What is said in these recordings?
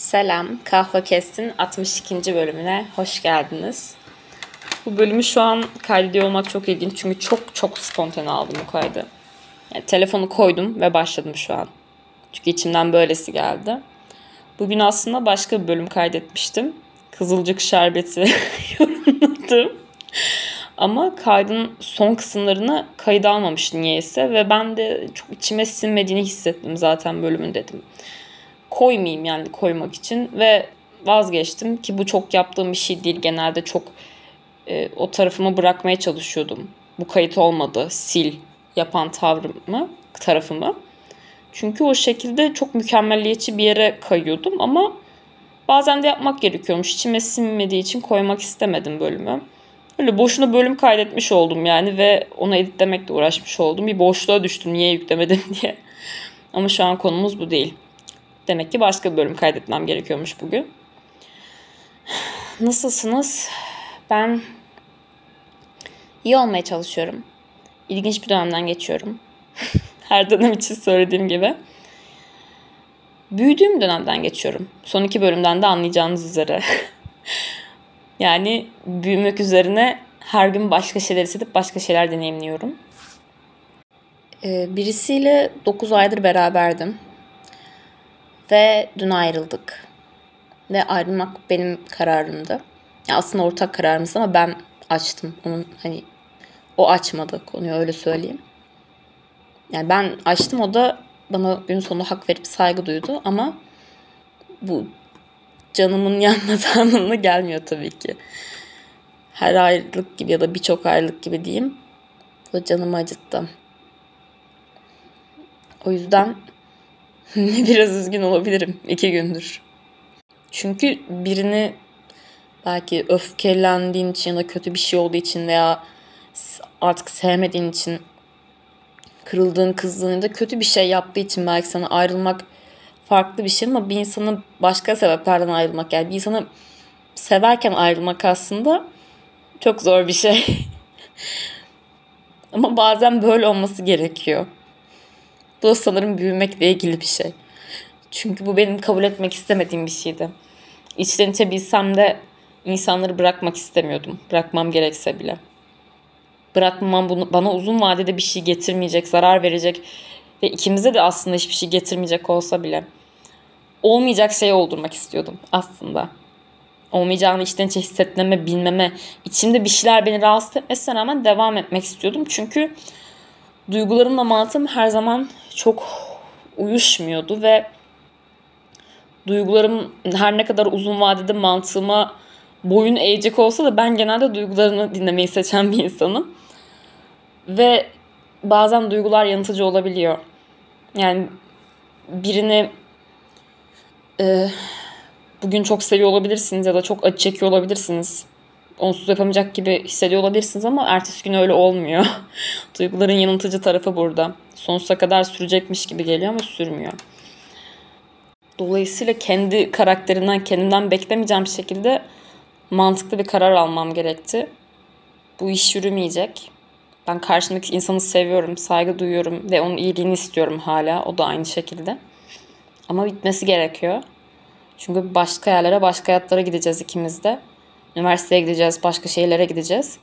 Selam, Kahve Kestin 62. bölümüne hoş geldiniz. Bu bölümü şu an kaydediyor olmak çok ilginç çünkü çok çok spontane aldım bu kaydı. Yani telefonu koydum ve başladım şu an. Çünkü içimden böylesi geldi. Bugün aslında başka bir bölüm kaydetmiştim. Kızılcık Şerbeti yorumladım. Ama kaydın son kısımlarını kayıda almamış niyeyse ve ben de çok içime sinmediğini hissettim zaten bölümün dedim koymayayım yani koymak için ve vazgeçtim ki bu çok yaptığım bir şey değil. Genelde çok e, o tarafımı bırakmaya çalışıyordum. Bu kayıt olmadı. Sil yapan tavrımı, tarafımı. Çünkü o şekilde çok mükemmelliyetçi bir yere kayıyordum ama bazen de yapmak gerekiyormuş. İçime sinmediği için koymak istemedim bölümü. Öyle boşuna bölüm kaydetmiş oldum yani ve onu editlemekle uğraşmış oldum. Bir boşluğa düştüm niye yüklemedim diye. Ama şu an konumuz bu değil. Demek ki başka bir bölüm kaydetmem gerekiyormuş bugün. Nasılsınız? Ben iyi olmaya çalışıyorum. İlginç bir dönemden geçiyorum. Her dönem için söylediğim gibi. Büyüdüğüm dönemden geçiyorum. Son iki bölümden de anlayacağınız üzere. yani büyümek üzerine her gün başka şeyler hissedip başka şeyler deneyimliyorum. Ee, birisiyle 9 aydır beraberdim. Ve dün ayrıldık. Ve ayrılmak benim kararımdı. Ya aslında ortak kararımız ama ben açtım. Onun hani o açmadı konuyu öyle söyleyeyim. Yani ben açtım o da bana gün sonu hak verip saygı duydu ama bu canımın yanmadığı anlamına gelmiyor tabii ki. Her ayrılık gibi ya da birçok ayrılık gibi diyeyim. Bu canımı acıttı. O yüzden Biraz üzgün olabilirim iki gündür. Çünkü birini belki öfkelendiğin için ya da kötü bir şey olduğu için veya artık sevmediğin için kırıldığın, kızdığın da kötü bir şey yaptığı için belki sana ayrılmak farklı bir şey ama bir insanın başka sebeplerden ayrılmak yani bir insanı severken ayrılmak aslında çok zor bir şey. ama bazen böyle olması gerekiyor. Bu da sanırım büyümekle ilgili bir şey. Çünkü bu benim kabul etmek istemediğim bir şeydi. İçten içe bilsem de insanları bırakmak istemiyordum. Bırakmam gerekse bile. Bırakmam bunu, bana uzun vadede bir şey getirmeyecek, zarar verecek ve ikimize de aslında hiçbir şey getirmeyecek olsa bile olmayacak şeyi oldurmak istiyordum aslında. Olmayacağını içten içe hissetmeme, bilmeme, içimde bir şeyler beni rahatsız etmesine rağmen devam etmek istiyordum. Çünkü duygularımla mantığım her zaman çok uyuşmuyordu ve duygularım her ne kadar uzun vadede mantığıma boyun eğecek olsa da ben genelde duygularını dinlemeyi seçen bir insanım. Ve bazen duygular yanıltıcı olabiliyor. Yani birini e, bugün çok seviyor olabilirsiniz ya da çok acı çekiyor olabilirsiniz onsuz yapamayacak gibi hissediyor olabilirsiniz ama ertesi gün öyle olmuyor. Duyguların yanıltıcı tarafı burada. Sonsuza kadar sürecekmiş gibi geliyor ama sürmüyor. Dolayısıyla kendi karakterinden, kendimden beklemeyeceğim şekilde mantıklı bir karar almam gerekti. Bu iş yürümeyecek. Ben karşımdaki insanı seviyorum, saygı duyuyorum ve onun iyiliğini istiyorum hala. O da aynı şekilde. Ama bitmesi gerekiyor. Çünkü başka yerlere, başka hayatlara gideceğiz ikimiz de. Üniversiteye gideceğiz, başka şeylere gideceğiz.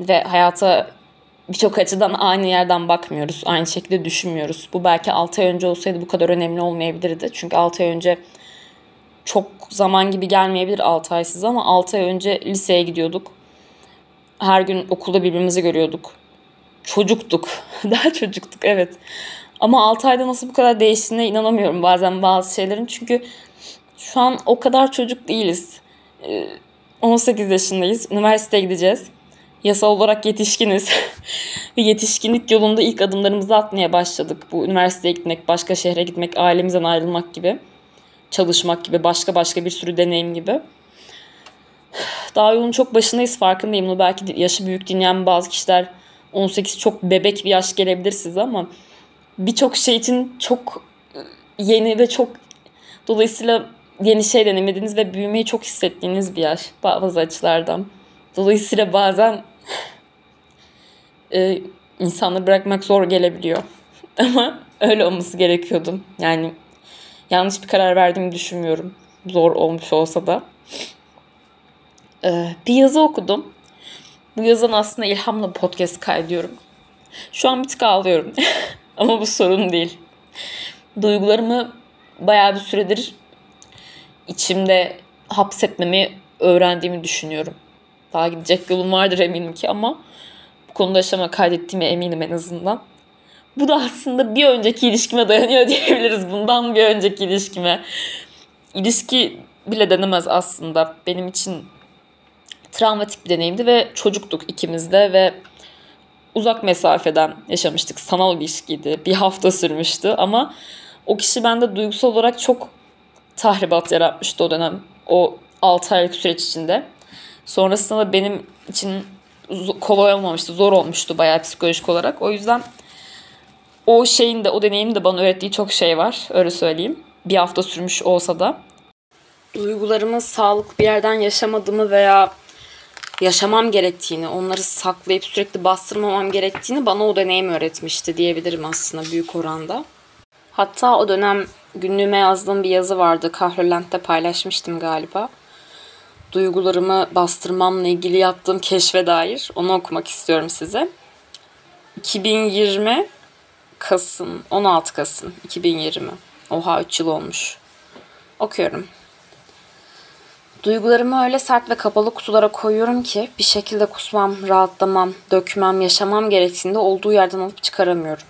Ve hayata birçok açıdan aynı yerden bakmıyoruz. Aynı şekilde düşünmüyoruz. Bu belki 6 ay önce olsaydı bu kadar önemli olmayabilirdi. Çünkü 6 ay önce çok zaman gibi gelmeyebilir 6 ay size ama 6 ay önce liseye gidiyorduk. Her gün okulda birbirimizi görüyorduk. Çocuktuk. Daha çocuktuk evet. Ama 6 ayda nasıl bu kadar değiştiğine inanamıyorum bazen bazı şeylerin. Çünkü şu an o kadar çocuk değiliz. Ee, 18 yaşındayız. Üniversiteye gideceğiz. Yasal olarak yetişkiniz. Ve yetişkinlik yolunda ilk adımlarımızı atmaya başladık. Bu üniversiteye gitmek, başka şehre gitmek, ailemizden ayrılmak gibi. Çalışmak gibi, başka başka bir sürü deneyim gibi. Daha yolun çok başındayız farkındayım. Bunu belki yaşı büyük dinleyen bazı kişiler 18 çok bebek bir yaş gelebilir size ama birçok şey için çok yeni ve çok dolayısıyla yeni şey denemediğiniz ve büyümeyi çok hissettiğiniz bir yaş bazı açılardan. Dolayısıyla bazen e, insanları bırakmak zor gelebiliyor. Ama öyle olması gerekiyordu. Yani Yanlış bir karar verdiğimi düşünmüyorum. Zor olmuş olsa da. Ee, bir yazı okudum. Bu yazın aslında ilhamla podcast kaydediyorum. Şu an bir tık ağlıyorum. Ama bu sorun değil. Duygularımı bayağı bir süredir içimde hapsetmemi öğrendiğimi düşünüyorum. Daha gidecek yolum vardır eminim ki ama bu konuda aşama kaydettiğime eminim en azından. Bu da aslında bir önceki ilişkime dayanıyor diyebiliriz. Bundan bir önceki ilişkime. İlişki bile denemez aslında. Benim için travmatik bir deneyimdi ve çocuktuk ikimiz de ve uzak mesafeden yaşamıştık. Sanal bir ilişkiydi. Bir hafta sürmüştü ama o kişi bende duygusal olarak çok tahribat yaratmıştı o dönem. O 6 aylık süreç içinde. Sonrasında da benim için kolay olmamıştı. Zor olmuştu bayağı psikolojik olarak. O yüzden o şeyin de o deneyimin de bana öğrettiği çok şey var. Öyle söyleyeyim. Bir hafta sürmüş olsa da. Duygularımı sağlık bir yerden yaşamadığımı veya yaşamam gerektiğini, onları saklayıp sürekli bastırmamam gerektiğini bana o deneyim öğretmişti diyebilirim aslında büyük oranda. Hatta o dönem günlüğüme yazdığım bir yazı vardı. Kahrolent'te paylaşmıştım galiba. Duygularımı bastırmamla ilgili yaptığım keşfe dair. Onu okumak istiyorum size. 2020 Kasım, 16 Kasım 2020. Oha 3 yıl olmuş. Okuyorum. Duygularımı öyle sert ve kapalı kutulara koyuyorum ki bir şekilde kusmam, rahatlamam, dökmem, yaşamam gerektiğinde olduğu yerden alıp çıkaramıyorum.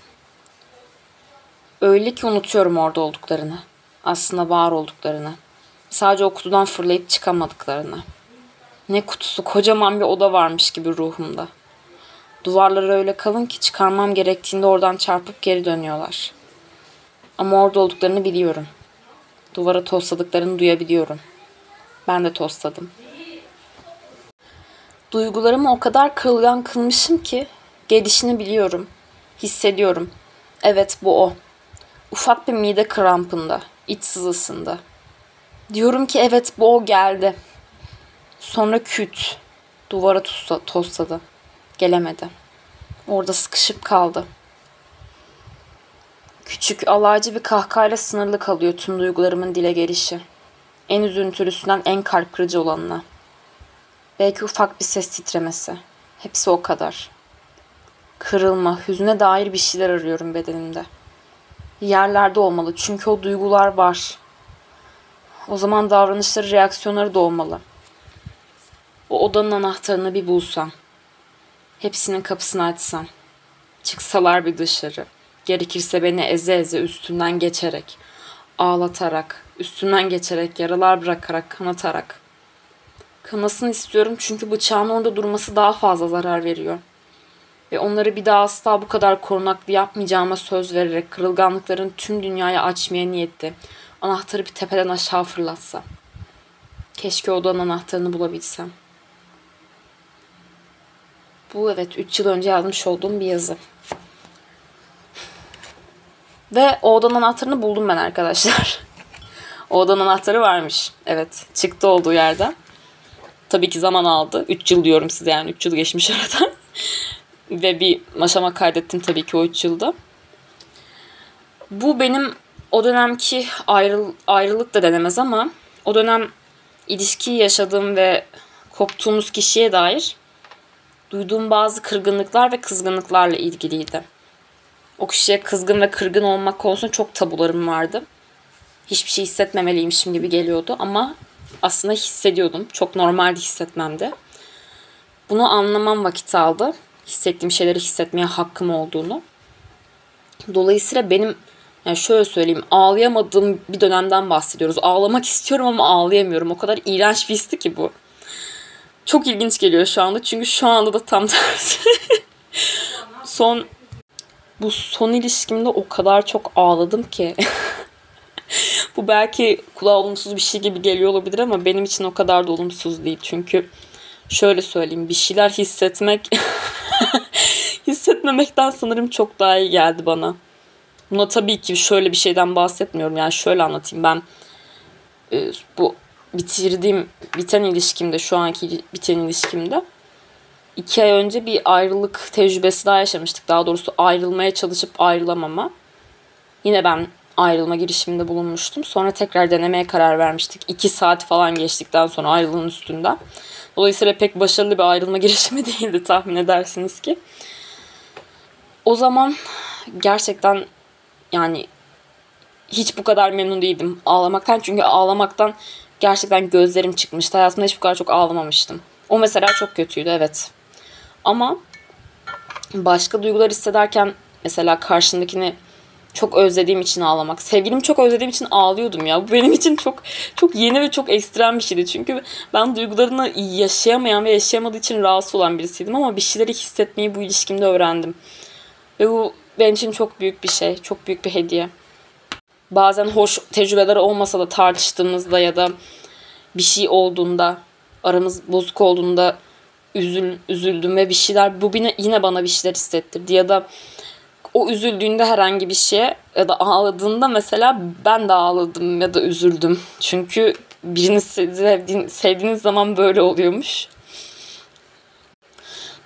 Öyle ki unutuyorum orada olduklarını. Aslında var olduklarını. Sadece o kutudan fırlayıp çıkamadıklarını. Ne kutusu kocaman bir oda varmış gibi ruhumda. Duvarları öyle kalın ki çıkarmam gerektiğinde oradan çarpıp geri dönüyorlar. Ama orada olduklarını biliyorum. Duvara tosladıklarını duyabiliyorum. Ben de tosladım. Duygularımı o kadar kırılgan kılmışım ki gelişini biliyorum. Hissediyorum. Evet bu o. Ufak bir mide krampında, iç sızısında. Diyorum ki evet bu o geldi. Sonra küt. Duvara tosladı. Gelemedi. Orada sıkışıp kaldı. Küçük, alaycı bir kahkahayla sınırlı kalıyor tüm duygularımın dile gelişi. En üzüntülüsünden en kalp kırıcı olanına. Belki ufak bir ses titremesi. Hepsi o kadar. Kırılma, hüzüne dair bir şeyler arıyorum bedenimde. Yerlerde olmalı çünkü o duygular var. O zaman davranışları, reaksiyonları da olmalı. O odanın anahtarını bir bulsam. Hepsinin kapısını açsam. Çıksalar bir dışarı. Gerekirse beni eze eze üstünden geçerek, ağlatarak, üstünden geçerek, yaralar bırakarak, kanatarak. Kanasını istiyorum çünkü bıçağın orada durması daha fazla zarar veriyor. Ve onları bir daha asla bu kadar korunaklı yapmayacağıma söz vererek kırılganlıkların tüm dünyaya açmaya niyetli. Anahtarı bir tepeden aşağı fırlatsa. Keşke odanın anahtarını bulabilsem. Bu evet 3 yıl önce yazmış olduğum bir yazı. Ve o odanın anahtarını buldum ben arkadaşlar. o odanın anahtarı varmış. Evet çıktı olduğu yerden. Tabii ki zaman aldı. 3 yıl diyorum size yani 3 yıl geçmiş aradan. Ve bir maşama kaydettim tabii ki o 3 yılda. Bu benim o dönemki ayrıl, ayrılık da denemez ama o dönem ilişkiyi yaşadığım ve koptuğumuz kişiye dair duyduğum bazı kırgınlıklar ve kızgınlıklarla ilgiliydi. O kişiye kızgın ve kırgın olmak konusunda çok tabularım vardı. Hiçbir şey hissetmemeliymişim gibi geliyordu ama aslında hissediyordum. Çok normaldi hissetmemde. Bunu anlamam vakit aldı. Hissettiğim şeyleri hissetmeye hakkım olduğunu. Dolayısıyla benim yani şöyle söyleyeyim ağlayamadığım bir dönemden bahsediyoruz. Ağlamak istiyorum ama ağlayamıyorum. O kadar iğrenç bir histi ki bu. Çok ilginç geliyor şu anda. Çünkü şu anda da tam tersi. son bu son ilişkimde o kadar çok ağladım ki. bu belki kulağa olumsuz bir şey gibi geliyor olabilir ama benim için o kadar da olumsuz değil. Çünkü şöyle söyleyeyim bir şeyler hissetmek hissetmemekten sanırım çok daha iyi geldi bana. Buna tabii ki şöyle bir şeyden bahsetmiyorum. Yani şöyle anlatayım ben e, bu bitirdiğim biten ilişkimde şu anki biten ilişkimde iki ay önce bir ayrılık tecrübesi daha yaşamıştık. Daha doğrusu ayrılmaya çalışıp ayrılamama. Yine ben ayrılma girişiminde bulunmuştum. Sonra tekrar denemeye karar vermiştik. 2 saat falan geçtikten sonra ayrılığın üstünden. Dolayısıyla pek başarılı bir ayrılma girişimi değildi tahmin edersiniz ki. O zaman gerçekten yani hiç bu kadar memnun değildim ağlamaktan. Çünkü ağlamaktan gerçekten gözlerim çıkmıştı. Hayatımda hiç bu kadar çok ağlamamıştım. O mesela çok kötüydü evet. Ama başka duygular hissederken mesela karşındakini çok özlediğim için ağlamak. Sevgilimi çok özlediğim için ağlıyordum ya. Bu benim için çok çok yeni ve çok ekstrem bir şeydi. Çünkü ben duygularını yaşayamayan ve yaşayamadığı için rahatsız olan birisiydim ama bir şeyleri hissetmeyi bu ilişkimde öğrendim. Ve bu benim için çok büyük bir şey. Çok büyük bir hediye. Bazen hoş tecrübeler olmasa da tartıştığımızda ya da bir şey olduğunda, aramız bozuk olduğunda üzül, üzüldüm ve bir şeyler bu yine bana bir şeyler hissettirdi ya da o üzüldüğünde herhangi bir şeye ya da ağladığında mesela ben de ağladım ya da üzüldüm. Çünkü birini sevdiğin, sevdiğiniz zaman böyle oluyormuş.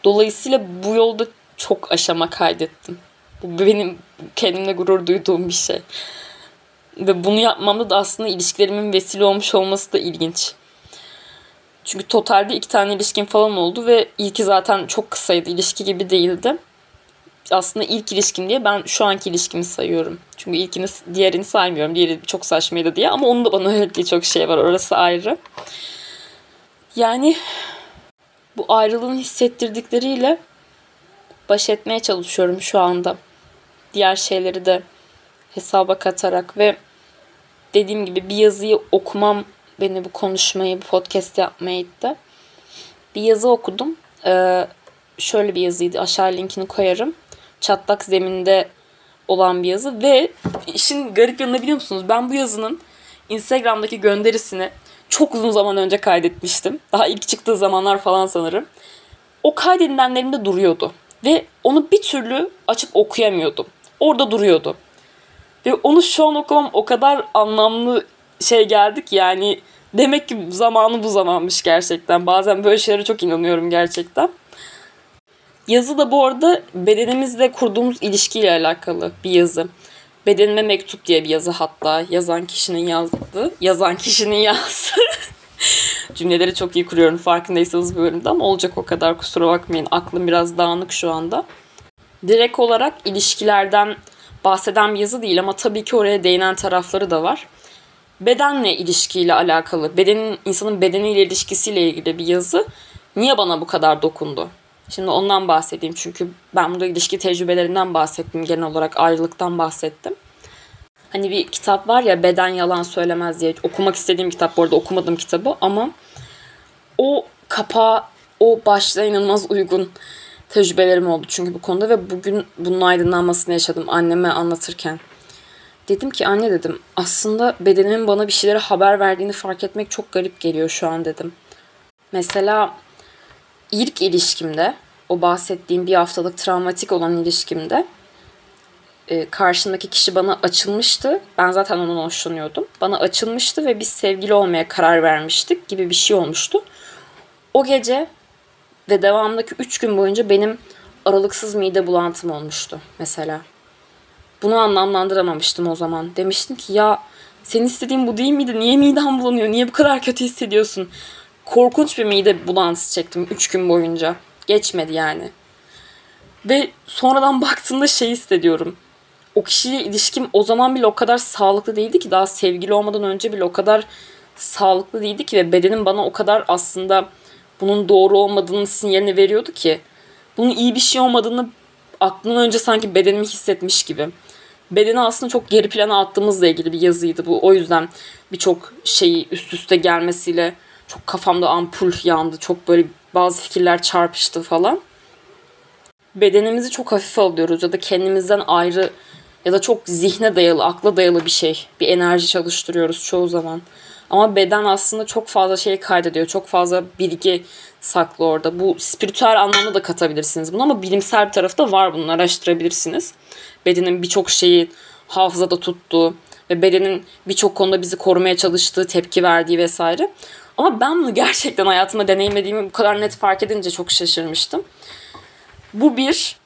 Dolayısıyla bu yolda çok aşama kaydettim. Bu benim kendimle gurur duyduğum bir şey. Ve bunu yapmamda da aslında ilişkilerimin vesile olmuş olması da ilginç. Çünkü totalde iki tane ilişkim falan oldu ve ilki zaten çok kısaydı. İlişki gibi değildi. Aslında ilk ilişkim diye ben şu anki ilişkimi sayıyorum. Çünkü ilkini, diğerini saymıyorum. Diğeri çok saçmaydı diye. Ama onun da bana öğrettiği çok şey var. Orası ayrı. Yani bu ayrılığın hissettirdikleriyle baş etmeye çalışıyorum şu anda. Diğer şeyleri de hesaba katarak ve dediğim gibi bir yazıyı okumam beni bu konuşmayı, bu podcast yapmaya itti. Bir yazı okudum. Ee, şöyle bir yazıydı. Aşağı linkini koyarım. Çatlak zeminde olan bir yazı ve işin garip yanını biliyor musunuz? Ben bu yazının Instagram'daki gönderisini çok uzun zaman önce kaydetmiştim. Daha ilk çıktığı zamanlar falan sanırım. O kaydedilenlerimde duruyordu. Ve onu bir türlü açıp okuyamıyordum. Orada duruyordu. Ve onu şu an okumam o kadar anlamlı şey geldi ki yani demek ki zamanı bu zamanmış gerçekten. Bazen böyle şeylere çok inanıyorum gerçekten. Yazı da bu arada bedenimizle kurduğumuz ilişkiyle alakalı bir yazı. Bedenime mektup diye bir yazı hatta yazan kişinin yazdığı. Yazan kişinin yazdığı. Cümleleri çok iyi kuruyorum farkındaysanız bu bölümde ama olacak o kadar kusura bakmayın. Aklım biraz dağınık şu anda. Direkt olarak ilişkilerden bahseden bir yazı değil ama tabii ki oraya değinen tarafları da var. Bedenle ilişkiyle alakalı, bedenin insanın bedeniyle ilişkisiyle ilgili bir yazı. Niye bana bu kadar dokundu? Şimdi ondan bahsedeyim çünkü ben burada ilişki tecrübelerinden bahsettim genel olarak ayrılıktan bahsettim. Hani bir kitap var ya Beden Yalan Söylemez diye okumak istediğim kitap bu arada okumadım kitabı ama o kapağı o başta inanılmaz uygun tecrübelerim oldu çünkü bu konuda ve bugün bunun aydınlanmasını yaşadım anneme anlatırken. Dedim ki anne dedim aslında bedenimin bana bir şeylere haber verdiğini fark etmek çok garip geliyor şu an dedim. Mesela ilk ilişkimde o bahsettiğim bir haftalık travmatik olan ilişkimde e, karşımdaki kişi bana açılmıştı. Ben zaten ondan hoşlanıyordum. Bana açılmıştı ve biz sevgili olmaya karar vermiştik gibi bir şey olmuştu. O gece ve devamındaki 3 gün boyunca benim aralıksız mide bulantım olmuştu mesela. Bunu anlamlandıramamıştım o zaman. Demiştim ki ya senin istediğin bu değil miydi? Niye miden bulanıyor? Niye bu kadar kötü hissediyorsun? Korkunç bir mide bulantısı çektim 3 gün boyunca. Geçmedi yani. Ve sonradan baktığımda şey hissediyorum. O kişiyle ilişkim o zaman bile o kadar sağlıklı değildi ki daha sevgili olmadan önce bile o kadar sağlıklı değildi ki ve bedenim bana o kadar aslında bunun doğru olmadığını sinyalini veriyordu ki bunun iyi bir şey olmadığını aklımdan önce sanki bedenimi hissetmiş gibi. Bedeni aslında çok geri plana attığımızla ilgili bir yazıydı bu. O yüzden birçok şeyi üst üste gelmesiyle çok kafamda ampul yandı. Çok böyle bazı fikirler çarpıştı falan. Bedenimizi çok hafife alıyoruz ya da kendimizden ayrı ya da çok zihne dayalı, akla dayalı bir şey. Bir enerji çalıştırıyoruz çoğu zaman. Ama beden aslında çok fazla şey kaydediyor. Çok fazla bilgi saklı orada. Bu spiritüel anlamda da katabilirsiniz bunu ama bilimsel bir tarafı da var bunun araştırabilirsiniz. Bedenin birçok şeyi hafızada tuttuğu ve bedenin birçok konuda bizi korumaya çalıştığı, tepki verdiği vesaire. Ama ben bunu gerçekten hayatımda deneyimlediğimi bu kadar net fark edince çok şaşırmıştım. Bu bir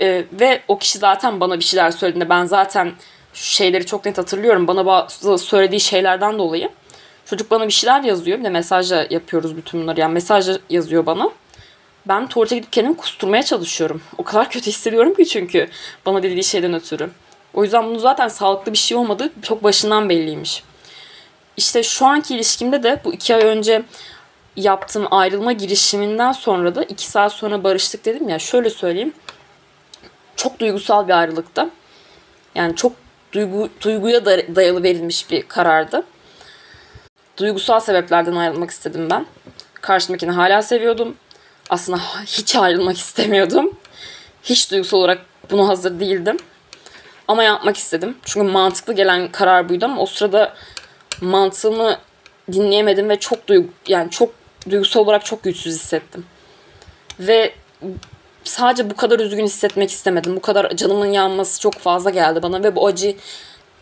e, ve o kişi zaten bana bir şeyler söylediğinde ben zaten şeyleri çok net hatırlıyorum. Bana söylediği şeylerden dolayı. Çocuk bana bir şeyler yazıyor. Bir de mesajla yapıyoruz bütün bunları. Yani mesaj yazıyor bana. Ben tuvalete gidip kendimi kusturmaya çalışıyorum. O kadar kötü hissediyorum ki çünkü bana dediği şeyden ötürü. O yüzden bunun zaten sağlıklı bir şey olmadığı çok başından belliymiş. İşte şu anki ilişkimde de bu iki ay önce yaptığım ayrılma girişiminden sonra da iki saat sonra barıştık dedim ya şöyle söyleyeyim. Çok duygusal bir ayrılıktı. Yani çok duygu, duyguya dayalı verilmiş bir karardı. Duygusal sebeplerden ayrılmak istedim ben. Karşımdakini hala seviyordum. Aslında hiç ayrılmak istemiyordum. Hiç duygusal olarak buna hazır değildim. Ama yapmak istedim. Çünkü mantıklı gelen karar buydu ama o sırada mantığımı dinleyemedim ve çok duygu yani çok duygusal olarak çok güçsüz hissettim. Ve sadece bu kadar üzgün hissetmek istemedim. Bu kadar canımın yanması çok fazla geldi bana ve bu acı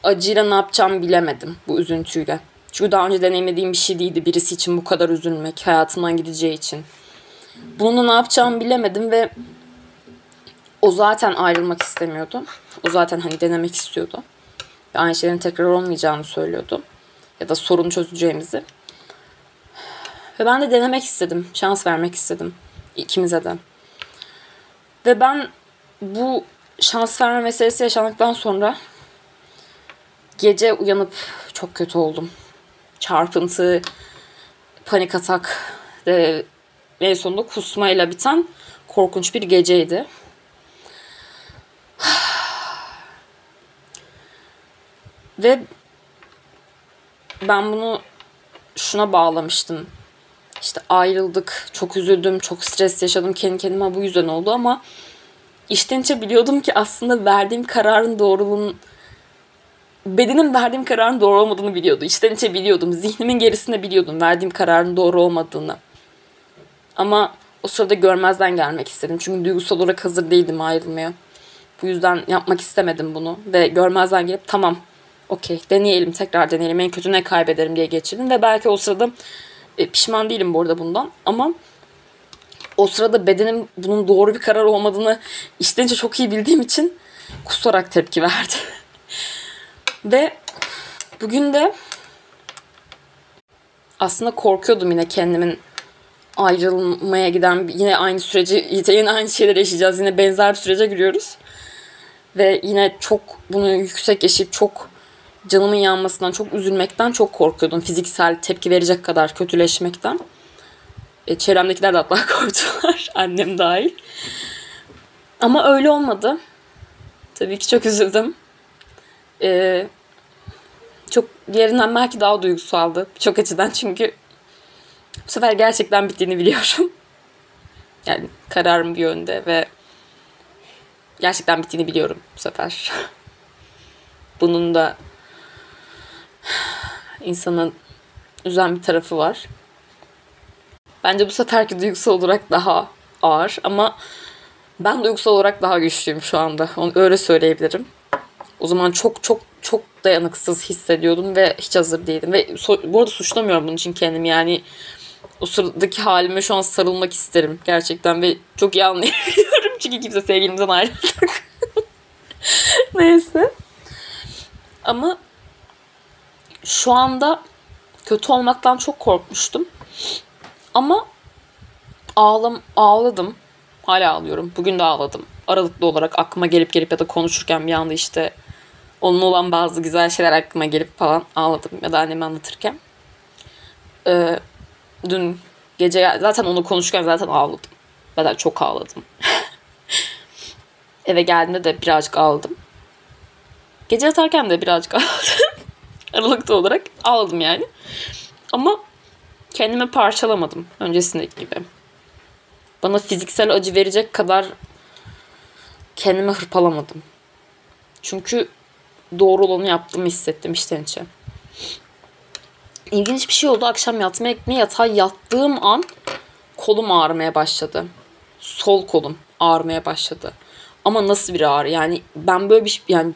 acıyla ne yapacağımı bilemedim bu üzüntüyle. Çünkü daha önce deneyimlediğim bir şey değildi birisi için bu kadar üzülmek, hayatından gideceği için. Bunu ne yapacağımı bilemedim ve o zaten ayrılmak istemiyordu. O zaten hani denemek istiyordu. Ve aynı şeylerin tekrar olmayacağını söylüyordu. Ya da sorun çözeceğimizi. Ve ben de denemek istedim. Şans vermek istedim. ikimize de. Ve ben bu şans verme meselesi yaşandıktan sonra gece uyanıp çok kötü oldum. Çarpıntı, panik atak ve en sonunda kusmayla biten korkunç bir geceydi. Ve ben bunu şuna bağlamıştım. İşte ayrıldık, çok üzüldüm, çok stres yaşadım kendi kendime bu yüzden oldu ama içten içe biliyordum ki aslında verdiğim kararın doğruluğunun bedenim verdiğim kararın doğru olmadığını biliyordu. İçten içe biliyordum. Zihnimin gerisinde biliyordum verdiğim kararın doğru olmadığını. Ama o sırada görmezden gelmek istedim. Çünkü duygusal olarak hazır değildim ayrılmaya. Bu yüzden yapmak istemedim bunu. Ve görmezden gelip tamam okey deneyelim tekrar deneyelim en kötü ne kaybederim diye geçirdim. Ve belki o sırada e, pişman değilim bu arada bundan ama o sırada bedenim bunun doğru bir karar olmadığını içten çok iyi bildiğim için kusarak tepki verdi. Ve bugün de aslında korkuyordum yine kendimin ayrılmaya giden yine aynı süreci yine aynı şeyler yaşayacağız. Yine benzer bir sürece giriyoruz. Ve yine çok bunu yüksek yaşayıp çok canımın yanmasından, çok üzülmekten çok korkuyordum. Fiziksel tepki verecek kadar kötüleşmekten. E, çevremdekiler de hatta korktular. Annem dahil. Ama öyle olmadı. Tabii ki çok üzüldüm. E, çok yerinden belki daha duygusaldı. Çok açıdan çünkü bu sefer gerçekten bittiğini biliyorum. Yani kararım bir yönde ve gerçekten bittiğini biliyorum bu sefer. Bunun da insanın üzen bir tarafı var. Bence bu seferki duygusal olarak daha ağır ama ben duygusal olarak daha güçlüyüm şu anda. Onu öyle söyleyebilirim. O zaman çok çok çok dayanıksız hissediyordum ve hiç hazır değildim. Ve so- bu arada suçlamıyorum bunun için kendimi yani o sıradaki halime şu an sarılmak isterim gerçekten ve çok iyi anlayabiliyorum çünkü kimse sevgilimden ayrıldık. Neyse. Ama şu anda kötü olmaktan çok korkmuştum. Ama ağlam ağladım. Hala ağlıyorum. Bugün de ağladım. Aralıklı olarak aklıma gelip gelip ya da konuşurken bir anda işte onun olan bazı güzel şeyler aklıma gelip falan ağladım ya da anneme anlatırken. Ee, dün gece zaten onu konuşurken zaten ağladım. Ben çok ağladım. Eve geldiğimde de birazcık ağladım. Gece yatarken de birazcık ağladım. Aralıkta olarak ağladım yani. Ama kendimi parçalamadım öncesindeki gibi. Bana fiziksel acı verecek kadar kendimi hırpalamadım. Çünkü doğru olanı yaptığımı hissettim içten içe. İlginç bir şey oldu. Akşam yatmaya gitmeye yatağa yattığım an kolum ağrımaya başladı. Sol kolum ağrımaya başladı. Ama nasıl bir ağrı? Yani ben böyle bir yani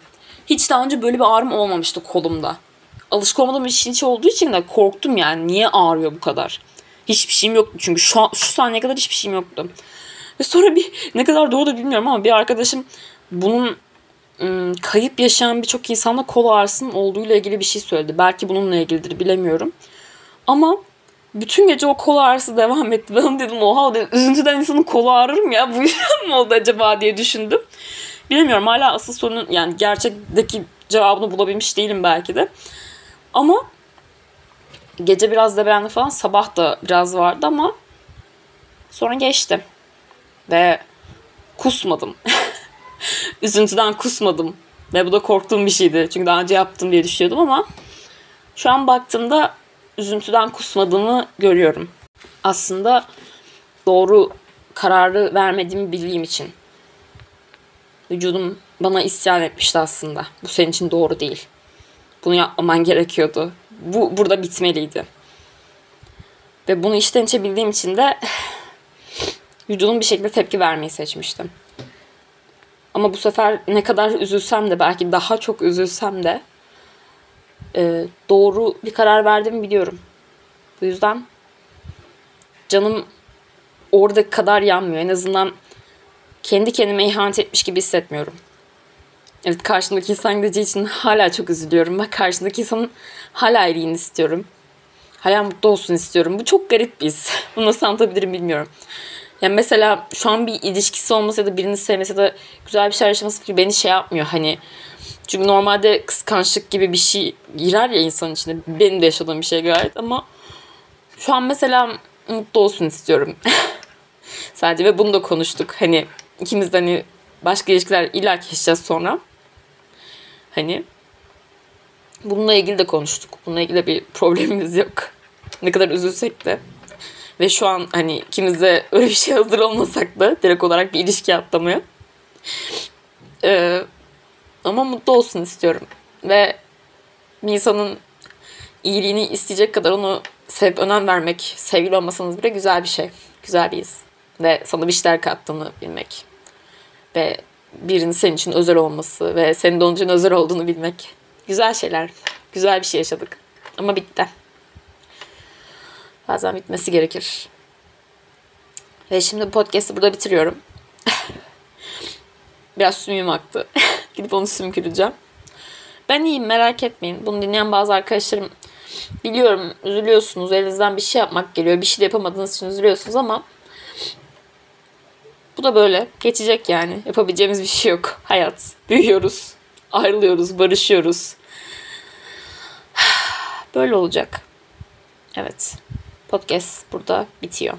hiç daha önce böyle bir ağrım olmamıştı kolumda. Alışık olmadığım bir şey olduğu için de korktum yani. Niye ağrıyor bu kadar? Hiçbir şeyim yoktu çünkü şu, an, şu saniye kadar hiçbir şeyim yoktu. Ve sonra bir ne kadar doğru da bilmiyorum ama bir arkadaşım bunun kayıp yaşayan birçok insanda kol ağrısının olduğuyla ilgili bir şey söyledi. Belki bununla ilgilidir bilemiyorum. Ama bütün gece o kol ağrısı devam etti. Ben dedim oha dedim, üzüntüden insanın kolu ağrır mı ya? Bu yüzden mi oldu acaba diye düşündüm. Bilemiyorum hala asıl sorunun yani gerçekteki cevabını bulabilmiş değilim belki de. Ama gece biraz da beğendi falan sabah da biraz vardı ama sonra geçti. Ve kusmadım. Üzüntüden kusmadım. Ve bu da korktuğum bir şeydi. Çünkü daha önce yaptım diye düşünüyordum ama şu an baktığımda üzüntüden kusmadığımı görüyorum. Aslında doğru kararı vermediğimi bildiğim için. Vücudum bana isyan etmişti aslında. Bu senin için doğru değil. Bunu yapmaman gerekiyordu. Bu burada bitmeliydi. Ve bunu içten içe bildiğim için de vücudum bir şekilde tepki vermeyi seçmiştim. Ama bu sefer ne kadar üzülsem de belki daha çok üzülsem de e, doğru bir karar verdiğimi biliyorum. Bu yüzden canım orada kadar yanmıyor. En azından kendi kendime ihanet etmiş gibi hissetmiyorum. Evet karşımdaki insan gideceği için hala çok üzülüyorum. Bak karşımdaki insanın hala iyiliğini istiyorum. Hala mutlu olsun istiyorum. Bu çok garip bir his. Bunu nasıl anlatabilirim bilmiyorum. Yani mesela şu an bir ilişkisi olmasa ya da birini sevmesi ya da güzel bir şey yaşaması fikri beni şey yapmıyor. Hani çünkü normalde kıskançlık gibi bir şey girer ya insanın içine. Benim de yaşadığım bir şey gayet ama şu an mesela mutlu olsun istiyorum. Sadece ve bunu da konuştuk. Hani ikimiz de hani başka ilişkiler illa yaşayacağız sonra. Hani bununla ilgili de konuştuk. Bununla ilgili bir problemimiz yok. Ne kadar üzülsek de. Ve şu an hani ikimiz öyle bir şey hazır olmasak da direkt olarak bir ilişki atlamaya. Ee, ama mutlu olsun istiyorum. Ve bir insanın iyiliğini isteyecek kadar onu sevip önem vermek, sevgili olmasanız bile güzel bir şey. Güzel bir his. Ve sana bir şeyler kattığını bilmek. Ve birinin senin için özel olması ve senin de onun için özel olduğunu bilmek. Güzel şeyler. Güzel bir şey yaşadık. Ama bitti. Bazen bitmesi gerekir. Ve şimdi podcast'ı burada bitiriyorum. Biraz sümüğüm aktı. Gidip onu sümküreceğim. Ben iyiyim merak etmeyin. Bunu dinleyen bazı arkadaşlarım biliyorum üzülüyorsunuz. Elinizden bir şey yapmak geliyor. Bir şey de yapamadığınız için üzülüyorsunuz ama bu da böyle. Geçecek yani. Yapabileceğimiz bir şey yok. Hayat. Büyüyoruz. Ayrılıyoruz. Barışıyoruz. Böyle olacak. Evet. Podcast burada bitiyor.